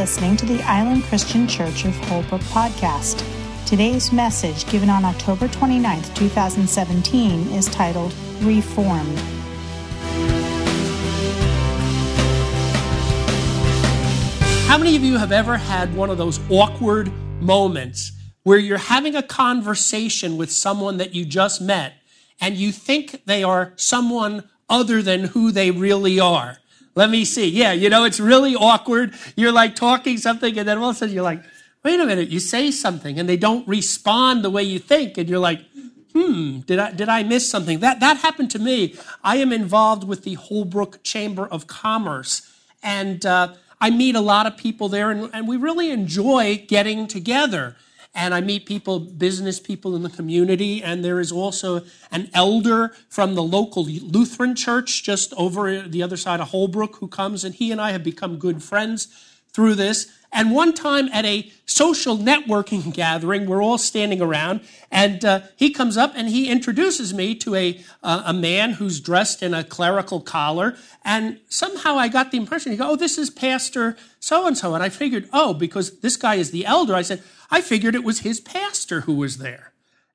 listening to the Island Christian Church of Holbrook podcast. Today's message, given on October 29th, 2017, is titled Reformed. How many of you have ever had one of those awkward moments where you're having a conversation with someone that you just met and you think they are someone other than who they really are? Let me see. Yeah, you know, it's really awkward. You're like talking something, and then all of a sudden you're like, wait a minute, you say something, and they don't respond the way you think, and you're like, hmm, did I, did I miss something? That, that happened to me. I am involved with the Holbrook Chamber of Commerce, and uh, I meet a lot of people there, and, and we really enjoy getting together and I meet people, business people in the community, and there is also an elder from the local Lutheran church just over the other side of Holbrook who comes, and he and I have become good friends through this. And one time at a social networking gathering, we're all standing around, and uh, he comes up and he introduces me to a, uh, a man who's dressed in a clerical collar. And somehow I got the impression, he goes, Oh, this is Pastor so and so. And I figured, Oh, because this guy is the elder, I said, I figured it was his pastor who was there.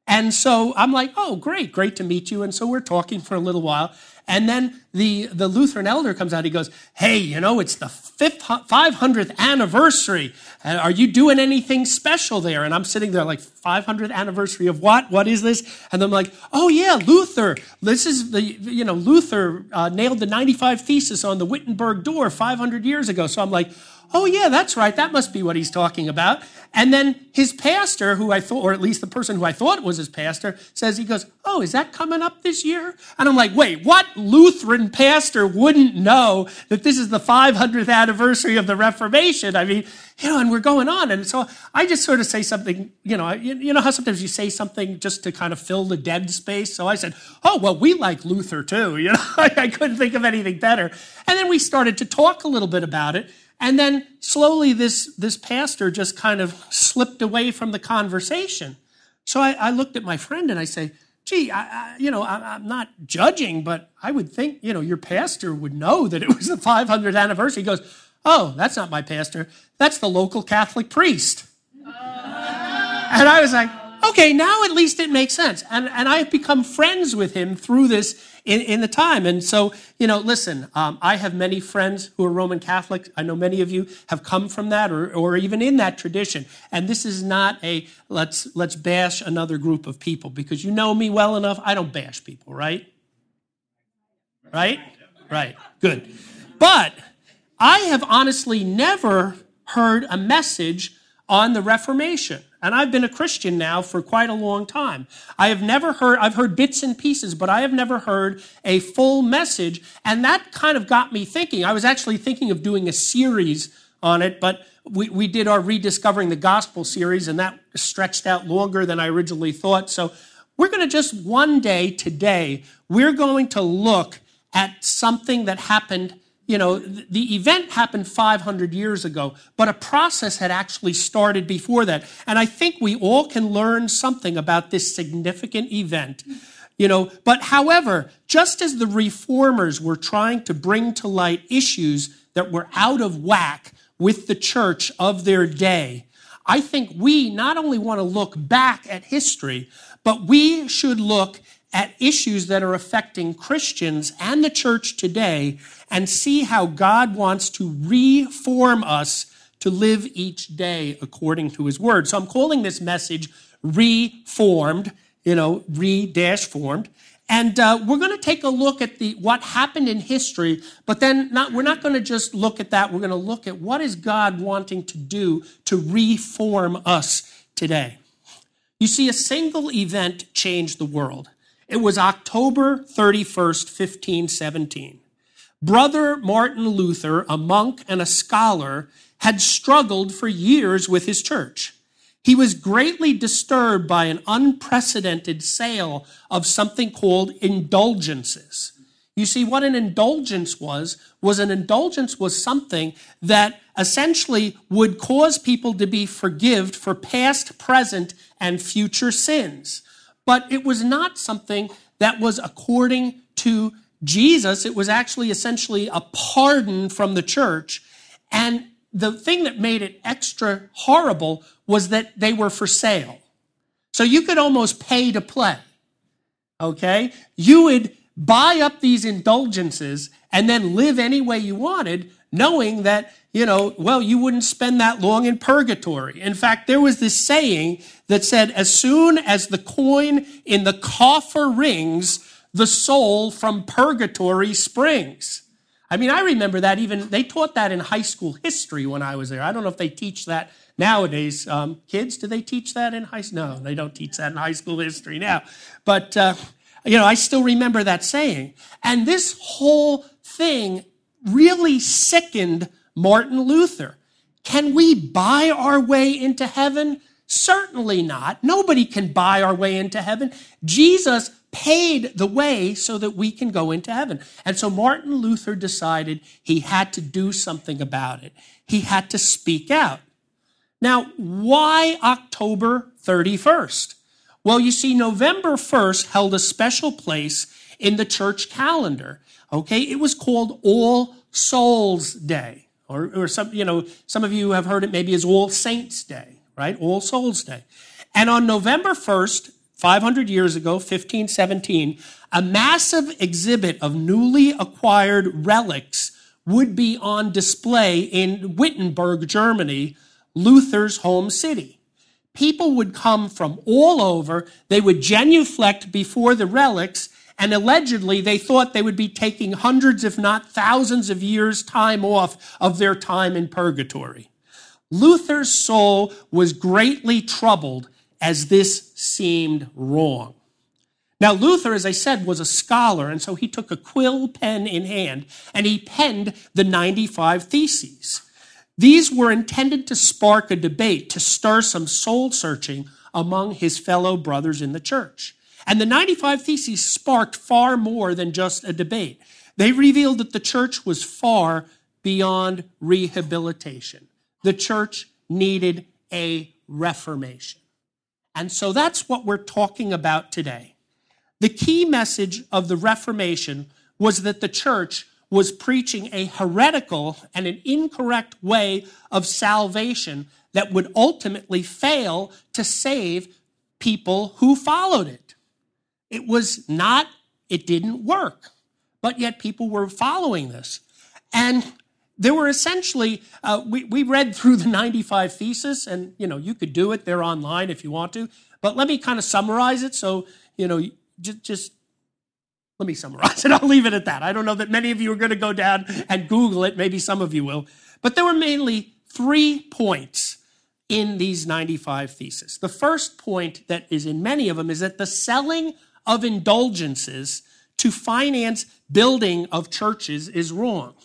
And so I'm like, oh, great, great to meet you. And so we're talking for a little while. And then the, the Lutheran elder comes out. He goes, hey, you know, it's the fifth, 500th anniversary. Are you doing anything special there? And I'm sitting there like, 500th anniversary of what? What is this? And I'm like, oh, yeah, Luther. This is the, you know, Luther uh, nailed the 95 Thesis on the Wittenberg door 500 years ago. So I'm like, oh, yeah, that's right. That must be what he's talking about. And then his pastor, who I thought, or at least the person who I thought was his pastor, says, he goes, Oh, is that coming up this year? And I'm like, Wait, what Lutheran pastor wouldn't know that this is the 500th anniversary of the Reformation? I mean, you know, and we're going on. And so I just sort of say something, you know, you, know how sometimes you say something just to kind of fill the dead space? So I said, Oh, well, we like Luther too. You know, I couldn't think of anything better. And then we started to talk a little bit about it. And then slowly this, this pastor just kind of slipped away from the conversation. So I, I looked at my friend and I say, gee, I, I, you know, I, am not judging, but I would think, you know, your pastor would know that it was the 500th anniversary. He goes, oh, that's not my pastor. That's the local Catholic priest. And I was like, okay, now at least it makes sense. And, and I've become friends with him through this in, in the time. And so, you know, listen, um, I have many friends who are Roman Catholic. I know many of you have come from that or, or even in that tradition. And this is not a let's, let's bash another group of people because you know me well enough. I don't bash people, right? Right? Right. Good. But I have honestly never heard a message on the Reformation. And I've been a Christian now for quite a long time. I have never heard, I've heard bits and pieces, but I have never heard a full message. And that kind of got me thinking. I was actually thinking of doing a series on it, but we, we did our Rediscovering the Gospel series, and that stretched out longer than I originally thought. So we're going to just one day today, we're going to look at something that happened you know, the event happened 500 years ago, but a process had actually started before that. And I think we all can learn something about this significant event. You know, but however, just as the reformers were trying to bring to light issues that were out of whack with the church of their day, I think we not only want to look back at history, but we should look at issues that are affecting Christians and the church today and see how God wants to reform us to live each day according to his word. So I'm calling this message reformed, you know, re-dash formed. And uh, we're going to take a look at the what happened in history, but then not, we're not going to just look at that. We're going to look at what is God wanting to do to reform us today. You see, a single event changed the world. It was October 31st, 1517. Brother Martin Luther, a monk and a scholar, had struggled for years with his church. He was greatly disturbed by an unprecedented sale of something called indulgences. You see, what an indulgence was, was an indulgence was something that essentially would cause people to be forgiven for past, present, and future sins but it was not something that was according to Jesus. It was actually essentially a pardon from the church. And the thing that made it extra horrible was that they were for sale. So you could almost pay to play. Okay? You would buy up these indulgences and then live any way you wanted, knowing that, you know, well, you wouldn't spend that long in purgatory. In fact, there was this saying that said, as soon as the coin in the coffer rings, the soul from purgatory springs. I mean, I remember that even, they taught that in high school history when I was there. I don't know if they teach that nowadays. Um, kids, do they teach that in high school? No, they don't teach that in high school history now. But, uh, you know, I still remember that saying. And this whole thing really sickened Martin Luther. Can we buy our way into heaven? Certainly not. Nobody can buy our way into heaven. Jesus paid the way so that we can go into heaven. And so Martin Luther decided he had to do something about it. He had to speak out. Now, why October 31st? Well, you see, November 1st held a special place in the church calendar. Okay, it was called All Souls Day, or, or some, you know, some of you have heard it maybe as All Saints Day, right? All Souls Day. And on November 1st, 500 years ago, 1517, a massive exhibit of newly acquired relics would be on display in Wittenberg, Germany, Luther's home city. People would come from all over. They would genuflect before the relics, and allegedly they thought they would be taking hundreds, if not thousands of years' time off of their time in purgatory. Luther's soul was greatly troubled as this seemed wrong. Now, Luther, as I said, was a scholar, and so he took a quill pen in hand and he penned the 95 Theses. These were intended to spark a debate, to stir some soul searching among his fellow brothers in the church. And the 95 Theses sparked far more than just a debate. They revealed that the church was far beyond rehabilitation. The church needed a reformation. And so that's what we're talking about today. The key message of the Reformation was that the church was preaching a heretical and an incorrect way of salvation that would ultimately fail to save people who followed it. It was not, it didn't work, but yet people were following this. And there were essentially, uh, we, we read through the 95 Theses, and you know, you could do it, they're online if you want to, but let me kind of summarize it so, you know, just, just let me summarize it. I'll leave it at that. I don't know that many of you are going to go down and Google it. Maybe some of you will. But there were mainly three points in these 95 theses. The first point that is in many of them is that the selling of indulgences to finance building of churches is wrong.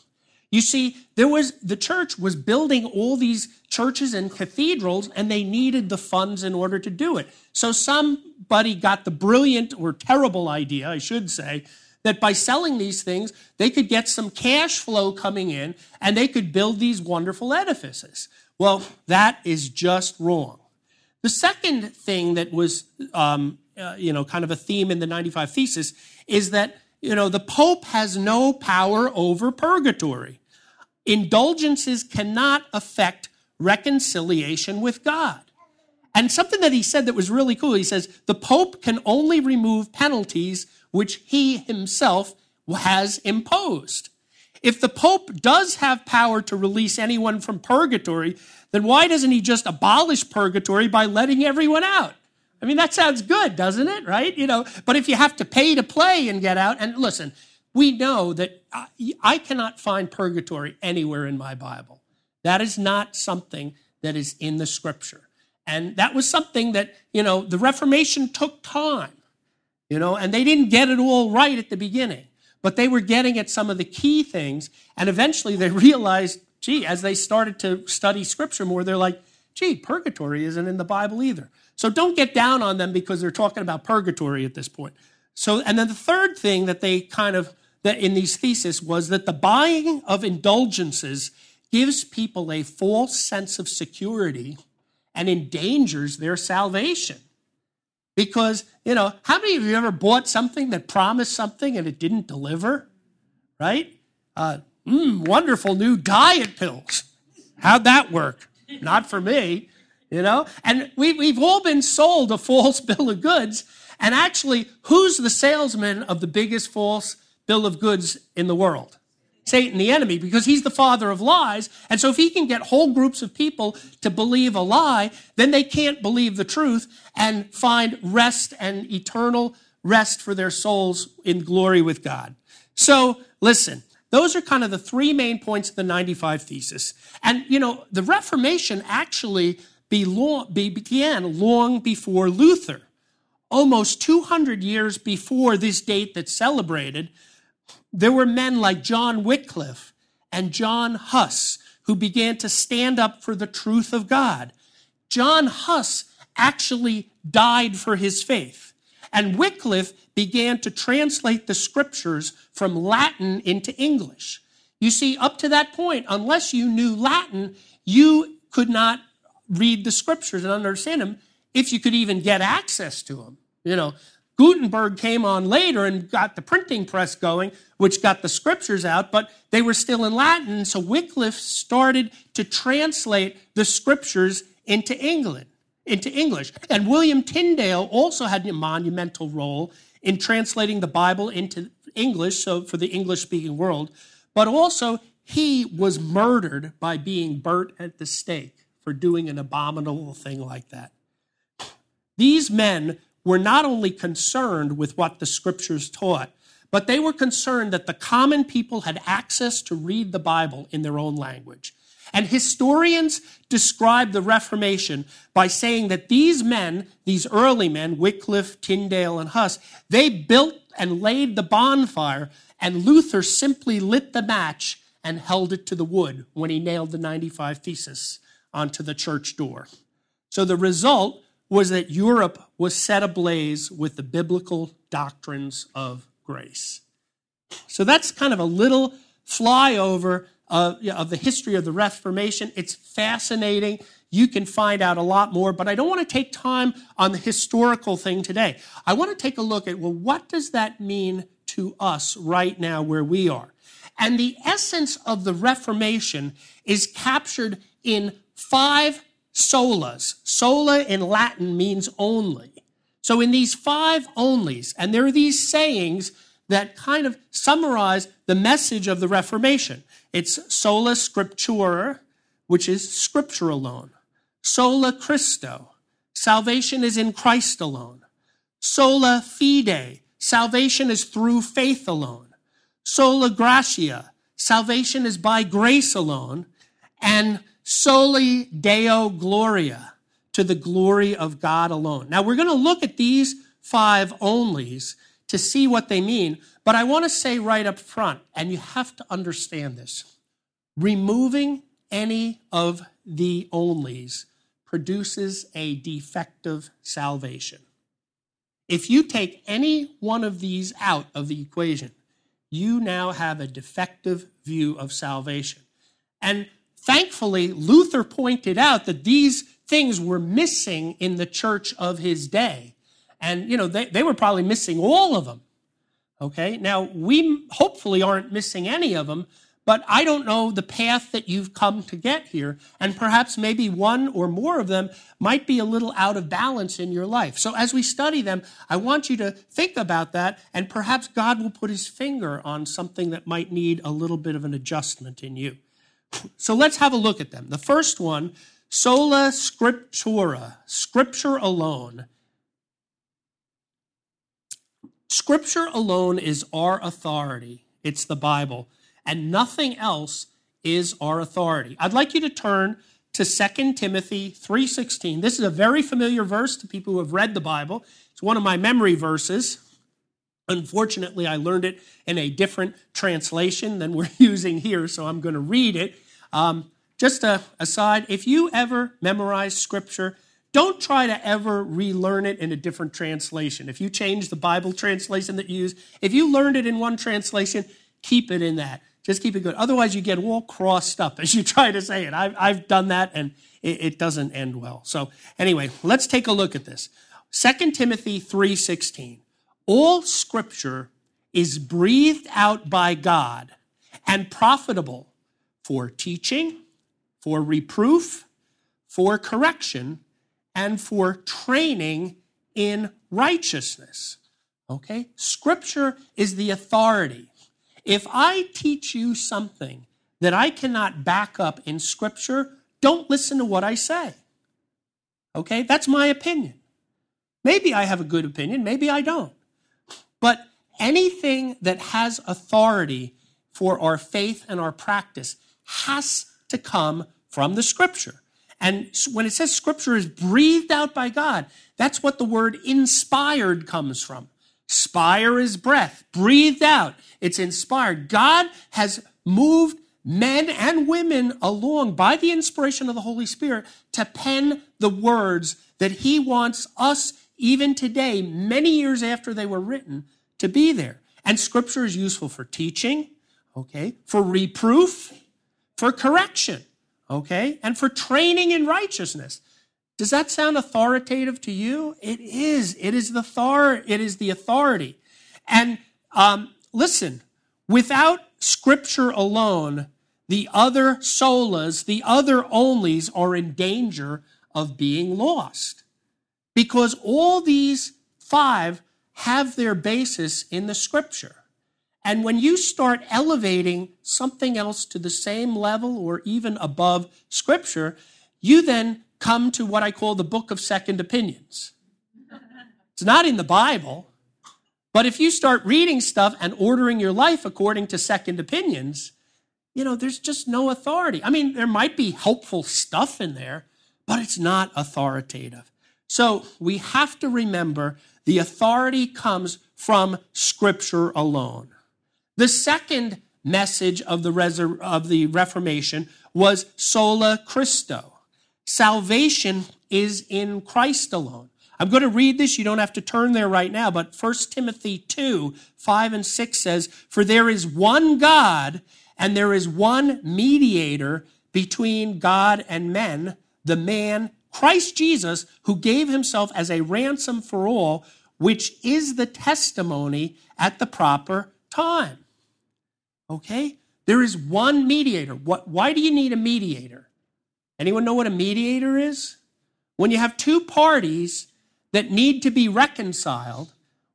You see, there was the church was building all these churches and cathedrals and they needed the funds in order to do it. So somebody got the brilliant or terrible idea, I should say, that by selling these things, they could get some cash flow coming in and they could build these wonderful edifices. Well, that is just wrong. The second thing that was, um, uh, you know, kind of a theme in the 95 Thesis is that, you know, the Pope has no power over purgatory. Indulgences cannot affect reconciliation with God. And something that he said that was really cool, he says, the Pope can only remove penalties which he himself has imposed. If the Pope does have power to release anyone from purgatory, then why doesn't he just abolish purgatory by letting everyone out? I mean, that sounds good, doesn't it? Right? You know, but if you have to pay to play and get out, and listen, we know that I cannot find purgatory anywhere in my Bible. That is not something that is in the scripture. And that was something that, you know, the Reformation took time, you know, and they didn't get it all right at the beginning, but they were getting at some of the key things. And eventually they realized, gee, as they started to study scripture more, they're like, gee, purgatory isn't in the Bible either. So don't get down on them because they're talking about purgatory at this point. So, and then the third thing that they kind of that in these theses was that the buying of indulgences gives people a false sense of security and endangers their salvation. Because, you know, how many of you ever bought something that promised something and it didn't deliver? Right? Uh, mm, wonderful new diet pills. How'd that work? Not for me, you know? And we, we've all been sold a false bill of goods. And actually, who's the salesman of the biggest false bill of goods in the world? Satan, the enemy, because he's the father of lies. And so if he can get whole groups of people to believe a lie, then they can't believe the truth and find rest and eternal rest for their souls in glory with God. So listen, those are kind of the three main points of the 95 thesis. And, you know, the Reformation actually began long before Luther. Almost 200 years before this date that's celebrated, there were men like John Wycliffe and John Huss who began to stand up for the truth of God. John Huss actually died for his faith. And Wycliffe began to translate the scriptures from Latin into English. You see, up to that point, unless you knew Latin, you could not read the scriptures and understand them if you could even get access to them. You know, Gutenberg came on later and got the printing press going, which got the scriptures out, but they were still in Latin. So Wycliffe started to translate the scriptures into England, into English. And William Tyndale also had a monumental role in translating the Bible into English, so for the English speaking world. But also, he was murdered by being burnt at the stake for doing an abominable thing like that. These men were not only concerned with what the scriptures taught, but they were concerned that the common people had access to read the Bible in their own language. And historians describe the Reformation by saying that these men, these early men, Wycliffe, Tyndale, and Huss, they built and laid the bonfire, and Luther simply lit the match and held it to the wood when he nailed the 95 Theses onto the church door. So the result was that Europe was set ablaze with the biblical doctrines of grace. So that's kind of a little flyover uh, of the history of the Reformation. It's fascinating. You can find out a lot more, but I don't want to take time on the historical thing today. I want to take a look at, well, what does that mean to us right now where we are? And the essence of the Reformation is captured in five solas. Sola in Latin means only. So in these five onlys, and there are these sayings that kind of summarize the message of the Reformation. It's sola scriptura, which is scripture alone. Sola Christo, salvation is in Christ alone. Sola fide, salvation is through faith alone. Sola gratia, salvation is by grace alone. And soli deo gloria, to the glory of God alone. Now we're going to look at these five onlys to see what they mean. But I want to say right up front, and you have to understand this removing any of the onlys produces a defective salvation. If you take any one of these out of the equation, you now have a defective view of salvation. And thankfully, Luther pointed out that these things were missing in the church of his day. And, you know, they, they were probably missing all of them. Okay. Now, we hopefully aren't missing any of them, but I don't know the path that you've come to get here. And perhaps maybe one or more of them might be a little out of balance in your life. So as we study them, I want you to think about that, and perhaps God will put his finger on something that might need a little bit of an adjustment in you. So let's have a look at them. The first one, sola scriptura, scripture alone. Scripture alone is our authority. It's the Bible, and nothing else is our authority. I'd like you to turn to 2 Timothy 3:16. This is a very familiar verse to people who have read the Bible. It's one of my memory verses. Unfortunately, I learned it in a different translation than we're using here, so I'm going to read it. Um, just a aside, if you ever memorize scripture, don't try to ever relearn it in a different translation. If you change the Bible translation that you use, if you learned it in one translation, keep it in that. Just keep it good. Otherwise, you get all crossed up as you try to say it. I've, I've done that and it, it doesn't end well. So anyway, let's take a look at this. 2 Timothy 3.16. All scripture is breathed out by God and profitable for teaching, for reproof, for correction, and for training in righteousness. Okay? Scripture is the authority. If I teach you something that I cannot back up in Scripture, don't listen to what I say. Okay? That's my opinion. Maybe I have a good opinion, maybe I don't. But anything that has authority for our faith and our practice has to come from the Scripture. And when it says Scripture is breathed out by God, that's what the word inspired comes from. Spire is breath, breathed out. It's inspired. God has moved men and women along by the inspiration of the Holy Spirit to pen the words that He wants us, even today, many years after they were written, to be there. And Scripture is useful for teaching, okay, for reproof, for correction, okay, and for training in righteousness. Does that sound authoritative to you? It is. It is the thor- It is the authority. And um, listen, without Scripture alone, the other solas, the other onlys, are in danger of being lost, because all these five have their basis in the Scripture. And when you start elevating something else to the same level or even above Scripture, you then come to what I call the book of second opinions. It's not in the Bible, but if you start reading stuff and ordering your life according to second opinions, you know, there's just no authority. I mean, there might be helpful stuff in there, but it's not authoritative. So we have to remember the authority comes from Scripture alone. The second message of the, resur- of the Reformation was sola Christo. Salvation is in Christ alone. I'm going to read this. You don't have to turn there right now, but 1 Timothy 2 5 and 6 says, For there is one God, and there is one mediator between God and men, the man Christ Jesus, who gave himself as a ransom for all, which is the testimony at the proper time. Okay? There is one mediator. What, why do you need a mediator? Anyone know what a mediator is? When you have two parties that need to be reconciled,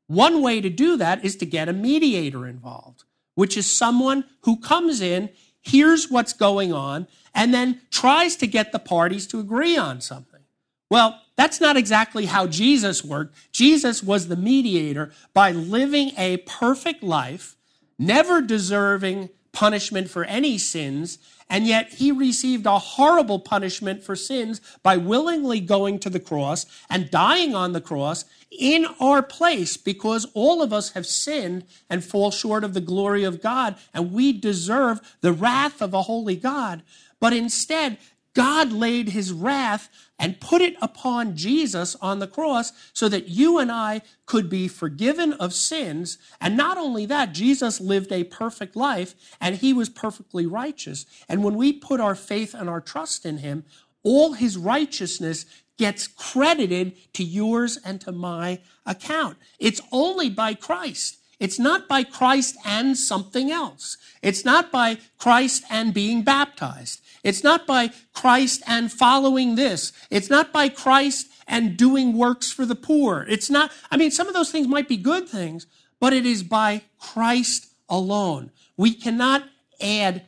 one way to do that is to get a mediator involved, which is someone who comes in, hears what's going on, and then tries to get the parties to agree on something. Well, that's not exactly how Jesus worked. Jesus was the mediator by living a perfect life, never deserving punishment for any sins, and yet he received a horrible punishment for sins by willingly going to the cross and dying on the cross in our place because all of us have sinned and fall short of the glory of God and we deserve the wrath of a holy God. But instead, God laid his wrath and put it upon Jesus on the cross so that you and I could be forgiven of sins. And not only that, Jesus lived a perfect life and he was perfectly righteous. And when we put our faith and our trust in him, all his righteousness gets credited to yours and to my account. It's only by Christ. It's not by Christ and something else. It's not by Christ and being baptized. It's not by Christ and following this. It's not by Christ and doing works for the poor. It's not, I mean, some of those things might be good things, but it is by Christ alone. We cannot add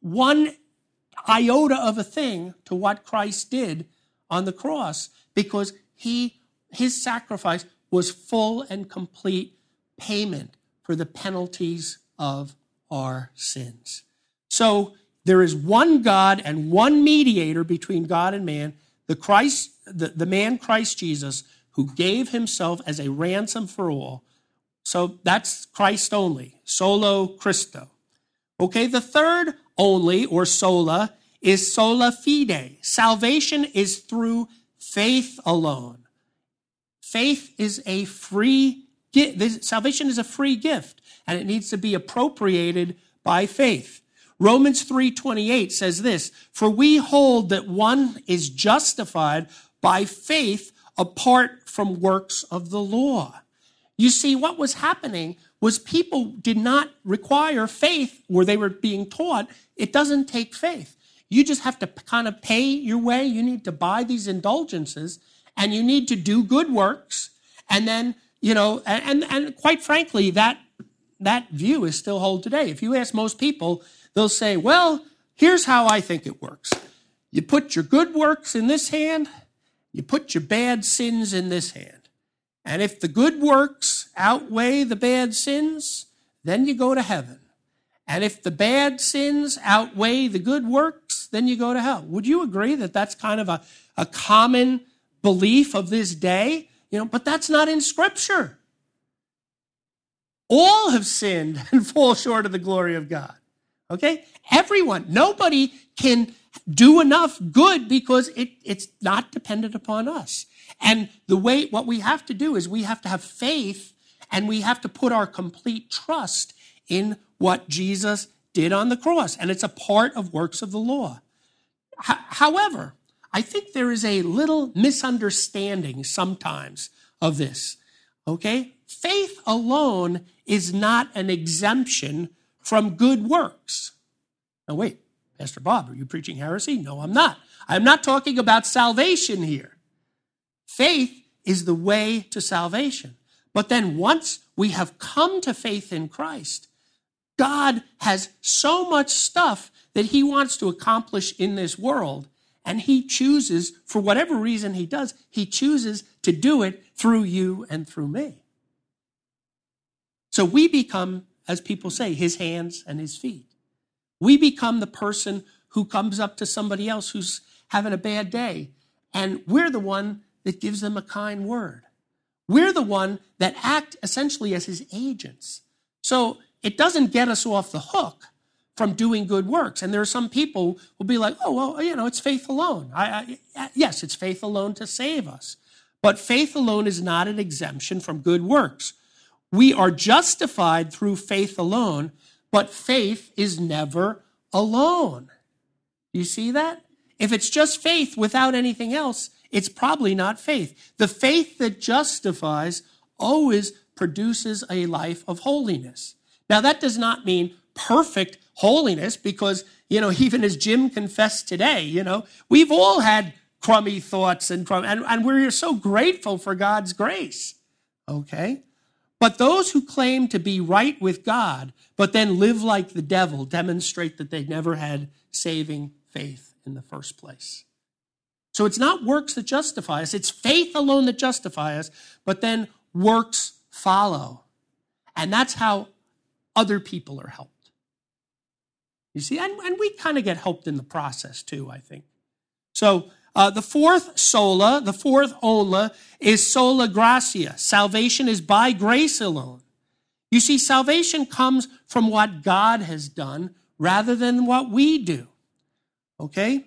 one iota of a thing to what Christ did on the cross because he, his sacrifice was full and complete payment for the penalties of our sins. So there is one God and one mediator between God and man, the Christ, the, the man Christ Jesus, who gave himself as a ransom for all. So that's Christ only, solo Christo. Okay, the third only or sola is sola fide. Salvation is through faith alone. Faith is a free. Salvation is a free gift, and it needs to be appropriated by faith. Romans 3:28 says this, "For we hold that one is justified by faith apart from works of the law." You see what was happening was people did not require faith where they were being taught it doesn't take faith. You just have to kind of pay your way. You need to buy these indulgences and you need to do good works. And then, you know, and, and quite frankly, that, that view is still hold today. If you ask most people, they'll say, well, here's how I think it works. You put your good works in this hand, you put your bad sins in this hand. And if the good works outweigh the bad sins, then you go to heaven. And if the bad sins outweigh the good works, then you go to hell. Would you agree that that's kind of a, a common belief of this day? You know, but that's not in Scripture. All have sinned and fall short of the glory of God. Okay? Everyone. Nobody can do enough good because it, it's not dependent upon us. And the way, what we have to do is we have to have faith and we have to put our complete trust in what Jesus did on the cross. And it's a part of works of the law. H- however, I think there is a little misunderstanding sometimes of this. Okay? Faith alone is not an exemption from good works. Now, wait, Pastor Bob, are you preaching heresy? No, I'm not. I'm not talking about salvation here. Faith is the way to salvation. But then once we have come to faith in Christ, God has so much stuff that he wants to accomplish in this world. And he chooses, for whatever reason he does, he chooses to do it through you and through me. So we become, as people say, his hands and his feet. We become the person who comes up to somebody else who's having a bad day, and we're the one that gives them a kind word. We're the one that act essentially as his agents. So it doesn't get us off the hook from doing good works. And there are some people who will be like, oh, well, you know, it's faith alone. I, I, yes, it's faith alone to save us. But faith alone is not an exemption from good works. We are justified through faith alone, but faith is never alone. You see that? If it's just faith without anything else, it's probably not faith. The faith that justifies always produces a life of holiness. Now, that does not mean perfect holiness because, you know, even as Jim confessed today, you know, we've all had crummy thoughts and, and, and we're so grateful for God's grace. Okay? But those who claim to be right with God, but then live like the devil, demonstrate that they never had saving faith in the first place. So it's not works that justify us, it's faith alone that justify us, but then works follow. And that's how other people are helped. You see, and, and we kind of get helped in the process too, I think. So uh, the fourth sola, the fourth ola, is sola gratia. Salvation is by grace alone. You see, salvation comes from what God has done rather than what we do. Okay?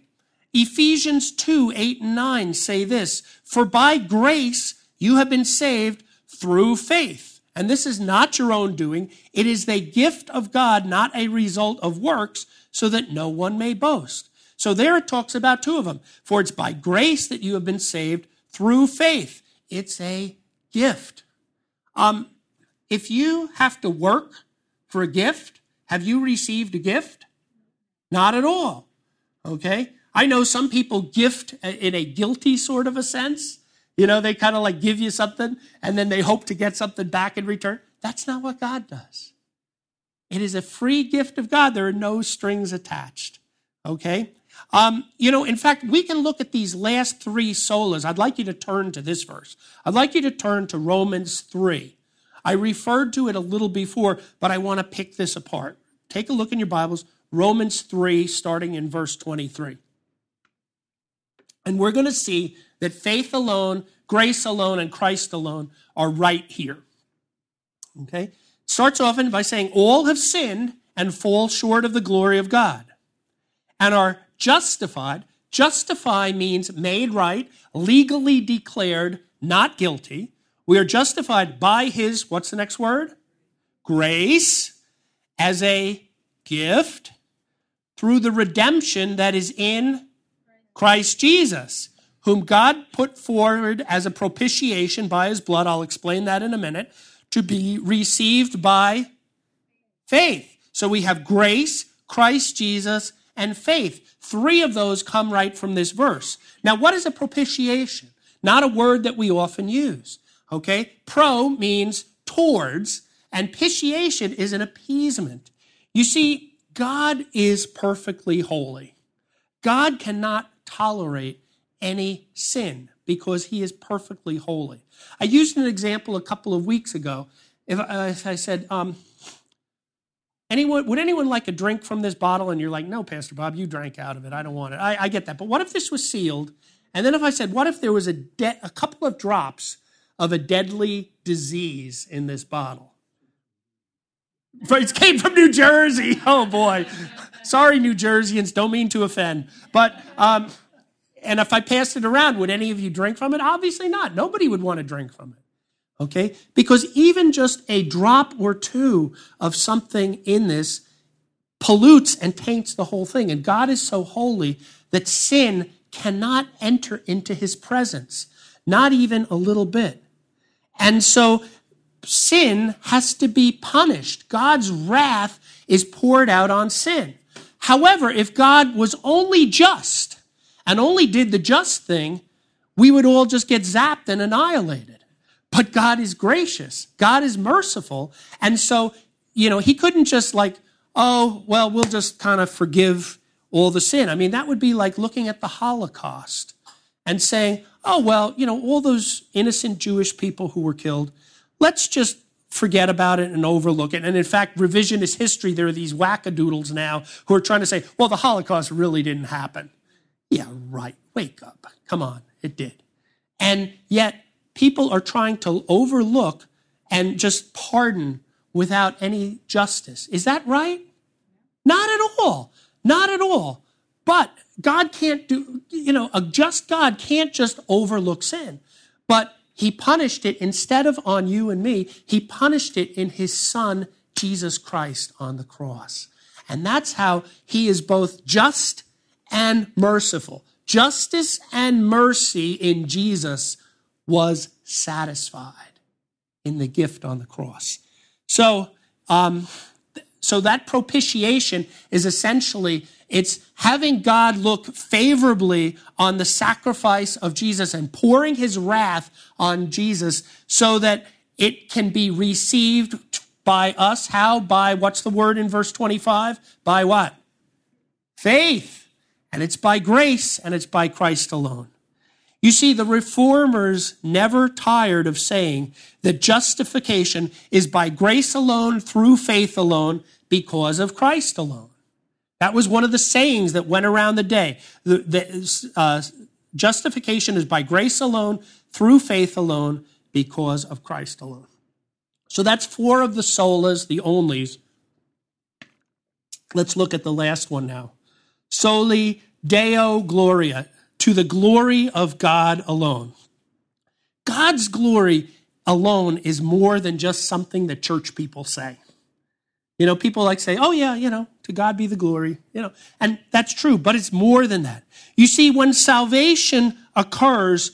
Ephesians 2 8 and 9 say this For by grace you have been saved through faith. And this is not your own doing, it is the gift of God, not a result of works, so that no one may boast. So there it talks about two of them. For it's by grace that you have been saved through faith. It's a gift. Um, if you have to work for a gift, have you received a gift? Not at all. Okay? I know some people gift in a guilty sort of a sense. You know, they kind of like give you something and then they hope to get something back in return. That's not what God does. It is a free gift of God. There are no strings attached. Okay? Um, you know, in fact, we can look at these last three solas. I'd like you to turn to this verse. I'd like you to turn to Romans 3. I referred to it a little before, but I want to pick this apart. Take a look in your Bibles, Romans 3, starting in verse 23. And we're going to see that faith alone, grace alone, and Christ alone are right here. Okay? Starts often by saying, All have sinned and fall short of the glory of God and are justified. Justify means made right, legally declared not guilty. We are justified by his, what's the next word? Grace as a gift through the redemption that is in Christ Jesus, whom God put forward as a propitiation by his blood. I'll explain that in a minute. To be received by faith. So we have grace, Christ Jesus, and faith. Three of those come right from this verse. Now, what is a propitiation? Not a word that we often use. Okay? Pro means towards, and pitiation is an appeasement. You see, God is perfectly holy. God cannot tolerate any sin because he is perfectly holy. I used an example a couple of weeks ago. If, uh, if I said, um, anyone, would anyone like a drink from this bottle? And you're like, no, Pastor Bob, you drank out of it. I don't want it. I, I get that. But what if this was sealed? And then if I said, what if there was a, de- a couple of drops of a deadly disease in this bottle? It came from New Jersey. Oh boy. Sorry, New Jerseyans. Don't mean to offend. But, um, and if I passed it around, would any of you drink from it? Obviously not. Nobody would want to drink from it. Okay? Because even just a drop or two of something in this pollutes and taints the whole thing. And God is so holy that sin cannot enter into his presence, not even a little bit. And so sin has to be punished. God's wrath is poured out on sin. However, if God was only just and only did the just thing, we would all just get zapped and annihilated. But God is gracious, God is merciful. And so, you know, He couldn't just like, oh, well, we'll just kind of forgive all the sin. I mean, that would be like looking at the Holocaust and saying, oh, well, you know, all those innocent Jewish people who were killed, let's just forget about it and overlook it. And in fact, revisionist history, there are these wackadoodles now who are trying to say, well, the Holocaust really didn't happen. Yeah, right. Wake up. Come on. It did. And yet, people are trying to overlook and just pardon without any justice. Is that right? Not at all. Not at all. But God can't do, you know, a just God can't just overlook sin. But he punished it instead of on you and me, he punished it in his son, Jesus Christ, on the cross. And that's how he is both just and merciful. Justice and mercy in Jesus was satisfied in the gift on the cross. So, um, so that propitiation is essentially it's having God look favorably on the sacrifice of Jesus and pouring his wrath on Jesus so that it can be received by us. How? By what's the word in verse 25? By what? Faith. And it's by grace and it's by Christ alone. You see, the reformers never tired of saying that justification is by grace alone, through faith alone, because of Christ alone. That was one of the sayings that went around the day. The, the, uh, justification is by grace alone, through faith alone, because of Christ alone. So that's four of the solas, the onlys. Let's look at the last one now soli deo gloria, to the glory of God alone. God's glory alone is more than just something that church people say. You know, people like say, oh, yeah, you know, to God be the glory, you know, and that's true, but it's more than that. You see, when salvation occurs,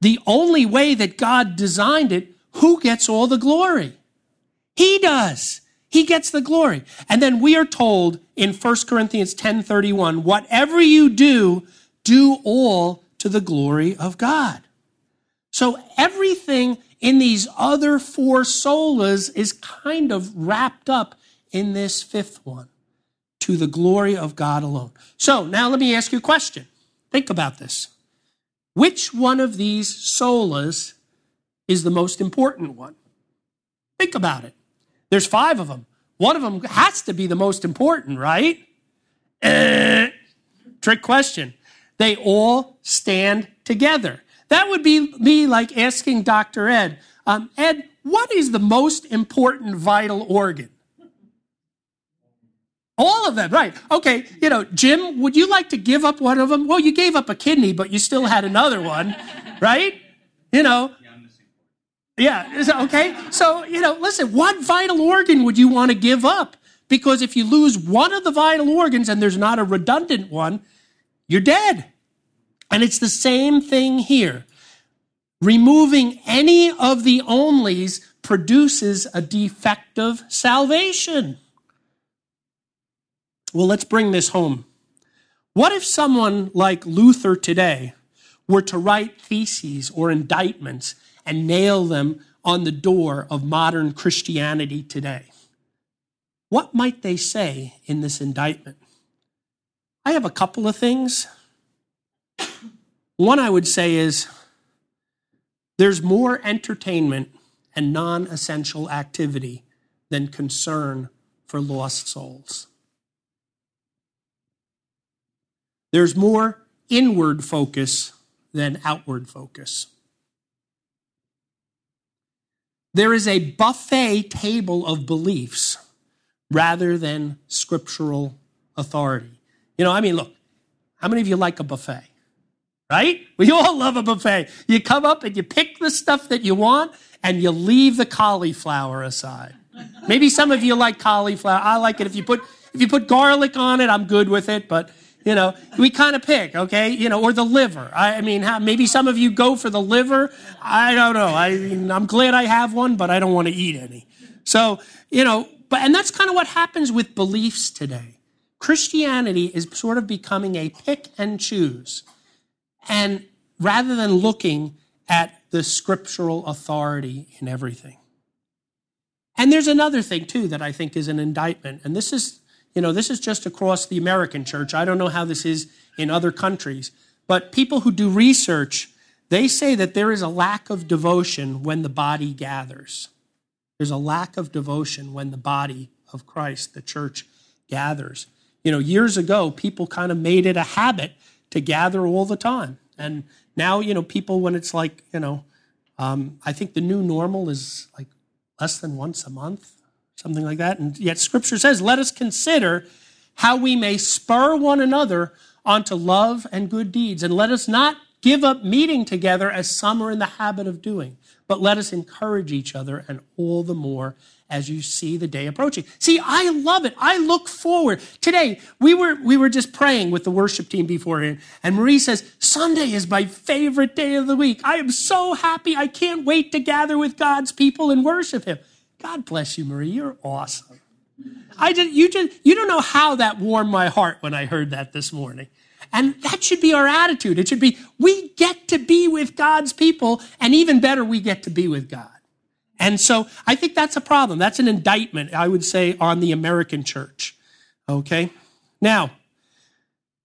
the only way that God designed it, who gets all the glory? He does. He gets the glory. And then we are told in 1 Corinthians 10:31, whatever you do, do all to the glory of God. So everything in these other four solas is kind of wrapped up in this fifth one, to the glory of God alone. So now let me ask you a question. Think about this. Which one of these solas is the most important one? Think about it. There's five of them. One of them has to be the most important, right? Eh, trick question. They all stand together. That would be me like asking Dr. Ed, um, Ed, what is the most important vital organ? All of them, right. Okay, you know, Jim, would you like to give up one of them? Well, you gave up a kidney, but you still had another one, right? You know, yeah. Okay. So, you know, listen, what vital organ would you want to give up? Because if you lose one of the vital organs and there's not a redundant one, you're dead. And it's the same thing here. Removing any of the onlys produces a defective salvation. Well, let's bring this home What if someone like Luther today were to write theses or indictments and nail them on the door of modern Christianity today? What might they say in this indictment? I have a couple of things. One I would say is there's more entertainment and non essential activity than concern for lost souls. There's more inward focus than outward focus. There is a buffet table of beliefs rather than scriptural authority. You know, I mean, look, how many of you like a buffet? Right? We all love a buffet. You come up and you pick the stuff that you want and you leave the cauliflower aside. Maybe some of you like cauliflower. I like it if you put if you put garlic on it, I'm good with it, but you know, we kind of pick, okay? You know, or the liver. I, I mean, how, maybe some of you go for the liver. I don't know. I I'm glad I have one, but I don't want to eat any. So, you know, but and that's kind of what happens with beliefs today. Christianity is sort of becoming a pick and choose. And rather than looking at the scriptural authority in everything. And there's another thing too that I think is an indictment, and this is, you know, this is just across the American church. I don't know how this is in other countries, but people who do research, they say that there is a lack of devotion when the body gathers. There's a lack of devotion when the body of Christ, the church, gathers. You know, years ago, people kind of made it a habit to gather all the time. And now, you know, people, when it's like, you know, um, I think the new normal is like less than once a month, something like that. And yet scripture says, let us consider how we may spur one another onto love and good deeds. And let us not give up meeting together as some are in the habit of doing, but let us encourage each other and all the more as you see the day approaching. See, I love it. I look forward. Today, we were, we were just praying with the worship team beforehand, and Marie says, Sunday is my favorite day of the week. I am so happy. I can't wait to gather with God's people and worship Him. God bless you, Marie. You're awesome. I just, you just, you don't know how that warmed my heart when I heard that this morning. And that should be our attitude. It should be, we get to be with God's people, and even better, we get to be with God. And so I think that's a problem. That's an indictment, I would say, on the American church. Okay? Now,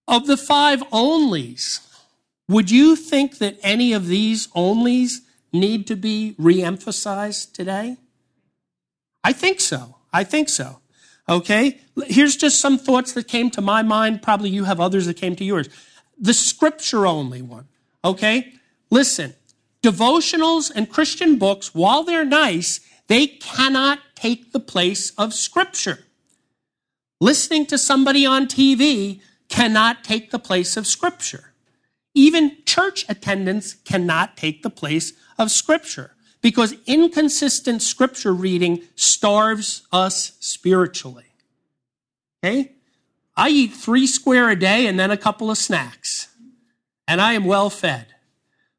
of the five onlys, would you think that any of these onlys need to be reemphasized today? I think so. I think so. Okay? Here's just some thoughts that came to my mind. Probably you have others that came to yours. The scripture only one. Okay? Listen, devotionals and Christian books, while they're nice, they cannot take the place of Scripture. Listening to somebody on TV cannot take the place of Scripture. Even church attendance cannot take the place of Scripture because inconsistent Scripture reading starves us spiritually. Okay? I eat three square a day and then a couple of snacks, and I am well fed.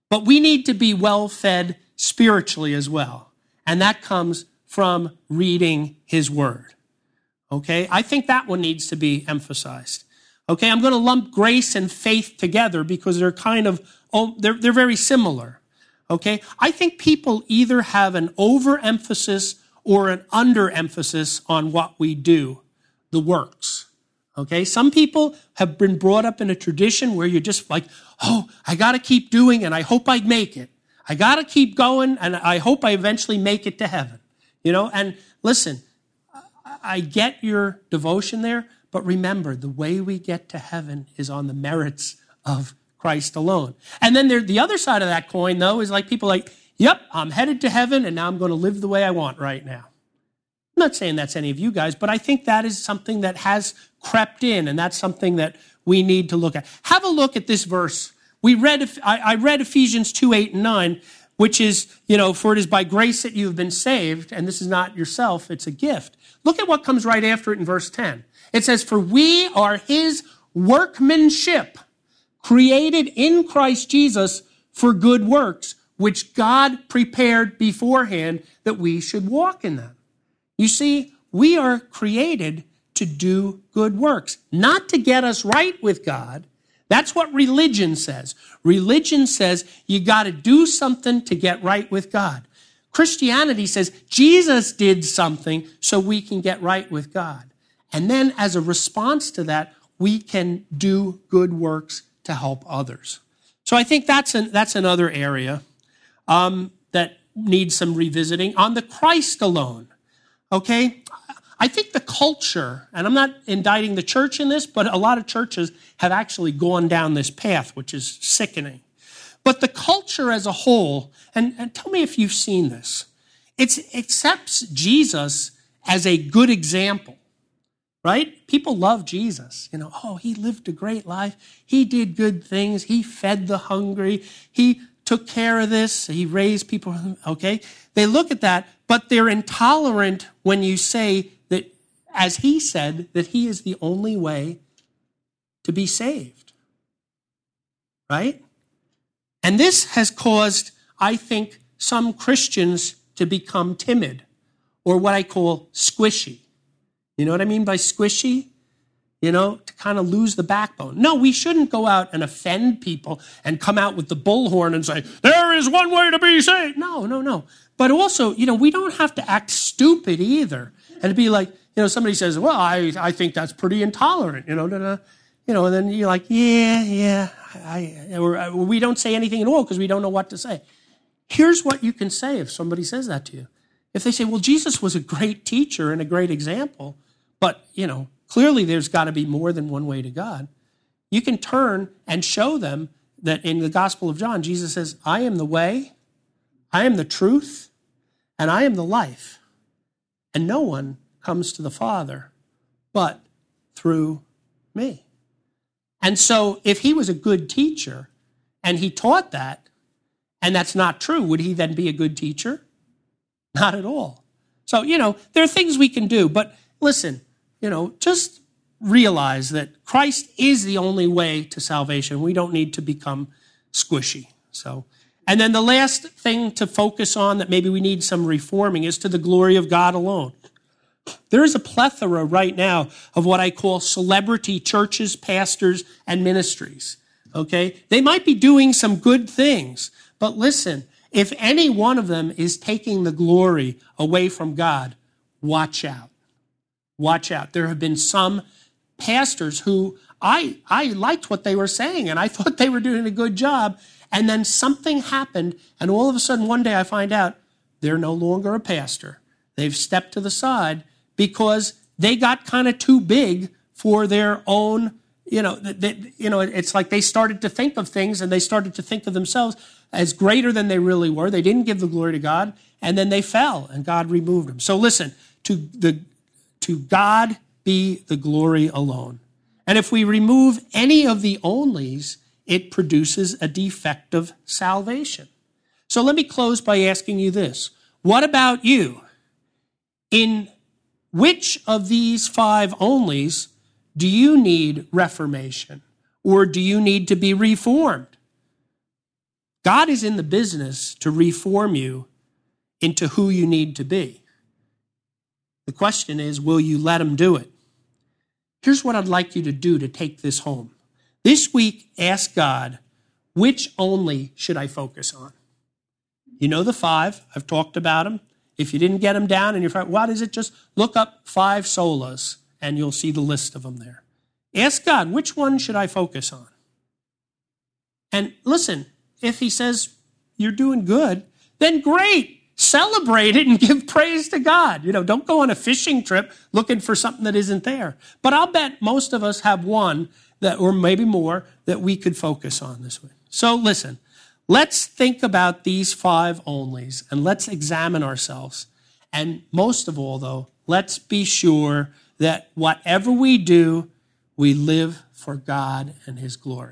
But we need to be well fed spiritually as well. And that comes from reading his word. Okay? I think that one needs to be emphasized. Okay, I'm going to lump grace and faith together because they're kind of, oh, they're, they're very similar. Okay? I think people either have an overemphasis or an underemphasis on what we do, the works. Okay, some people have been brought up in a tradition where you're just like, oh, I got to keep doing and I hope I make it. I got to keep going and I hope I eventually make it to heaven. You know, and listen, I get your devotion there, but remember, the way we get to heaven is on the merits of Christ alone. And then there, the other side of that coin, though, is like people like, yep, I'm headed to heaven and now I'm going to live the way I want right now. I'm not saying that's any of you guys, but I think that is something that has crept in, and that's something that we need to look at. Have a look at this verse. We read, I read Ephesians 2, 8, and 9, which is, you know, for it is by grace that you have been saved, and this is not yourself, it's a gift. Look at what comes right after it in verse 10. It says, For we are his workmanship, created in Christ Jesus for good works, which God prepared beforehand that we should walk in them. You see, we are created to do good works, not to get us right with God. That's what religion says. Religion says you got to do something to get right with God. Christianity says Jesus did something so we can get right with God. And then as a response to that, we can do good works to help others. So I think that's, an, that's another area um, that needs some revisiting. On the Christ alone, okay? I think the culture, and I'm not indicting the church in this, but a lot of churches have actually gone down this path, which is sickening. But the culture as a whole, and, and tell me if you've seen this, it accepts Jesus as a good example right? People love Jesus. You know, oh, he lived a great life. He did good things. He fed the hungry. He took care of this. He raised people. Okay. They look at that, but they're intolerant when you say that, as he said, that he is the only way to be saved. Right? And this has caused, I think, some Christians to become timid or what I call squishy. You know what I mean by squishy? You know, to kind of lose the backbone. No, we shouldn't go out and offend people and come out with the bullhorn and say, there is one way to be saved. No, no, no. But also, you know, we don't have to act stupid either and be like, you know, somebody says, well, I, I think that's pretty intolerant, you know, you know, and then you're like, yeah, yeah, I, uh, we don't say anything at all because we don't know what to say. Here's what you can say if somebody says that to you. If they say, well, Jesus was a great teacher and a great example, but, you know, clearly there's got to be more than one way to God. You can turn and show them that in the Gospel of John, Jesus says, I am the way, I am the truth, and I am the life. And no one comes to the Father but through me. And so, if he was a good teacher and he taught that, and that's not true, would he then be a good teacher? Not at all. So, you know, there are things we can do, but listen, you know, just realize that Christ is the only way to salvation. We don't need to become squishy. So, and then the last thing to focus on that maybe we need some reforming is to the glory of God alone. There is a plethora right now of what I call celebrity churches, pastors, and ministries. Okay? They might be doing some good things, but listen, if any one of them is taking the glory away from God, watch out. Watch out. There have been some pastors who I, I liked what they were saying and I thought they were doing a good job. And then something happened, and all of a sudden, one day I find out they're no longer a pastor. They've stepped to the side because they got kind of too big for their own, you know, they, you know, it's like they started to think of things and they started to think of themselves as greater than they really were. They didn't give the glory to God, and then they fell, and God removed them. So listen, to the to God be the glory alone. And if we remove any of the onlys, it produces a defective salvation. So let me close by asking you this. What about you? In which of these five onlys do you need reformation? Or do you need to be reformed? God is in the business to reform you into who you need to be. The question is, will you let him do it? Here's what I'd like you to do to take this home. This week, ask God, which only should I focus on? You know the five, I've talked about them. If you didn't get them down and you're, what is it? Just look up five solas and you'll see the list of them there. Ask God, which one should I focus on? And listen, if he says you're doing good, then great celebrate it and give praise to God. You know, don't go on a fishing trip looking for something that isn't there. But I'll bet most of us have one that, or maybe more, that we could focus on this week. So listen, let's think about these five onlys and let's examine ourselves. And most of all, though, let's be sure that whatever we do, we live for God and His glory.